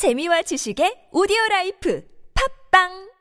재미와 지식의 오디오 라이프 팝빵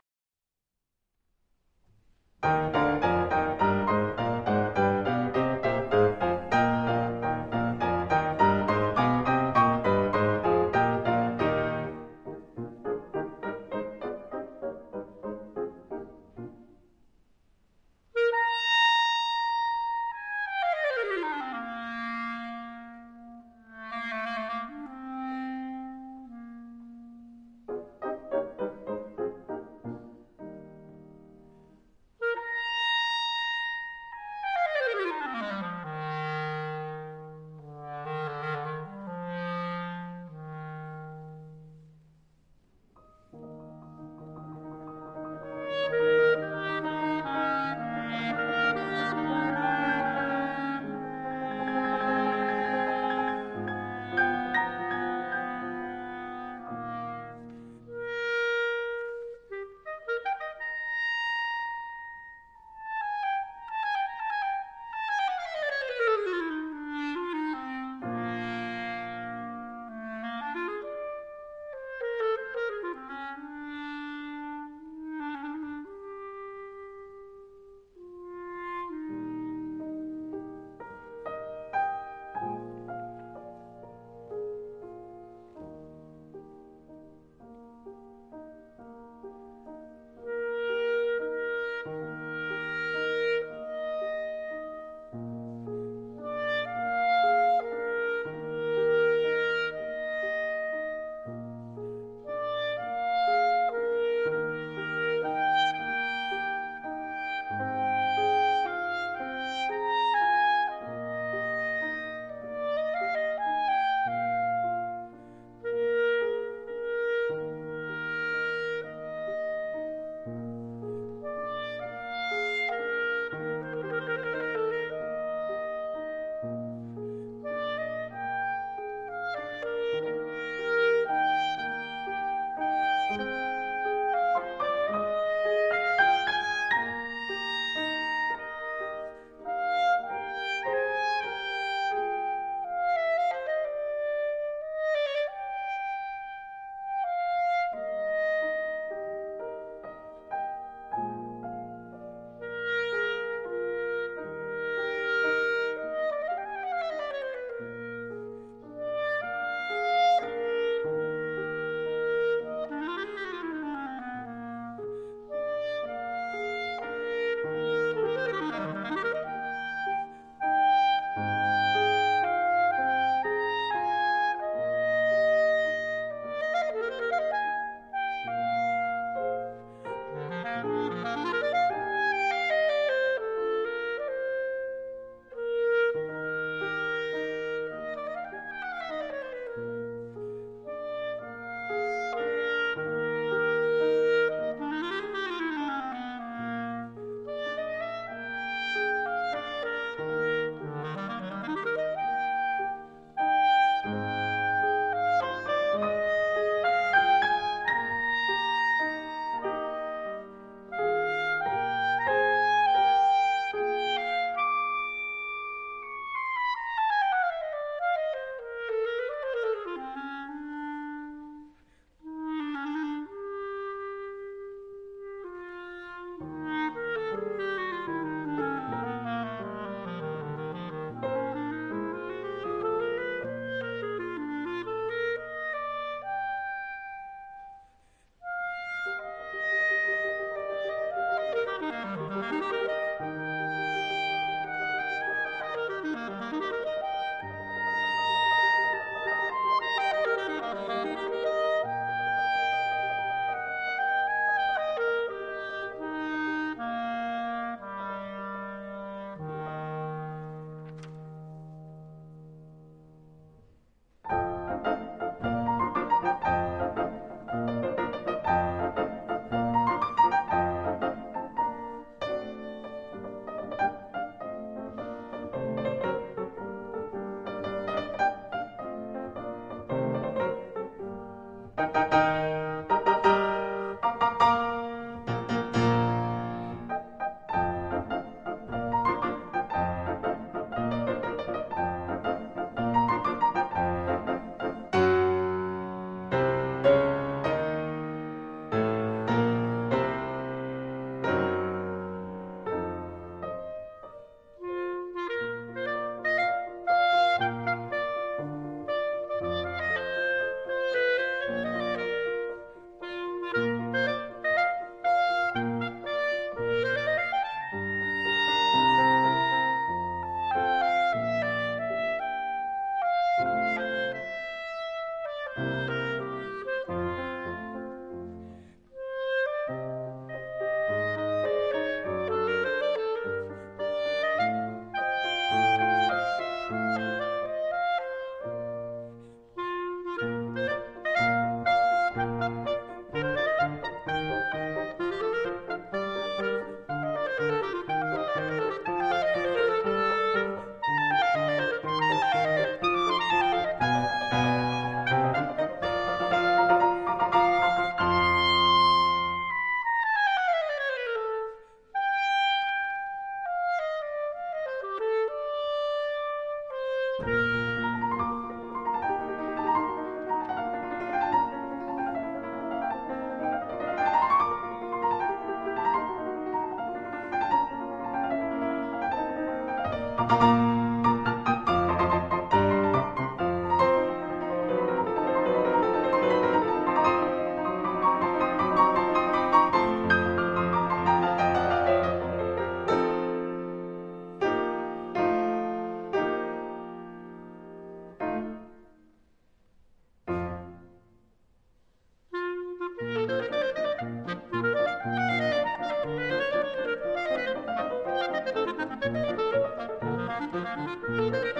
Música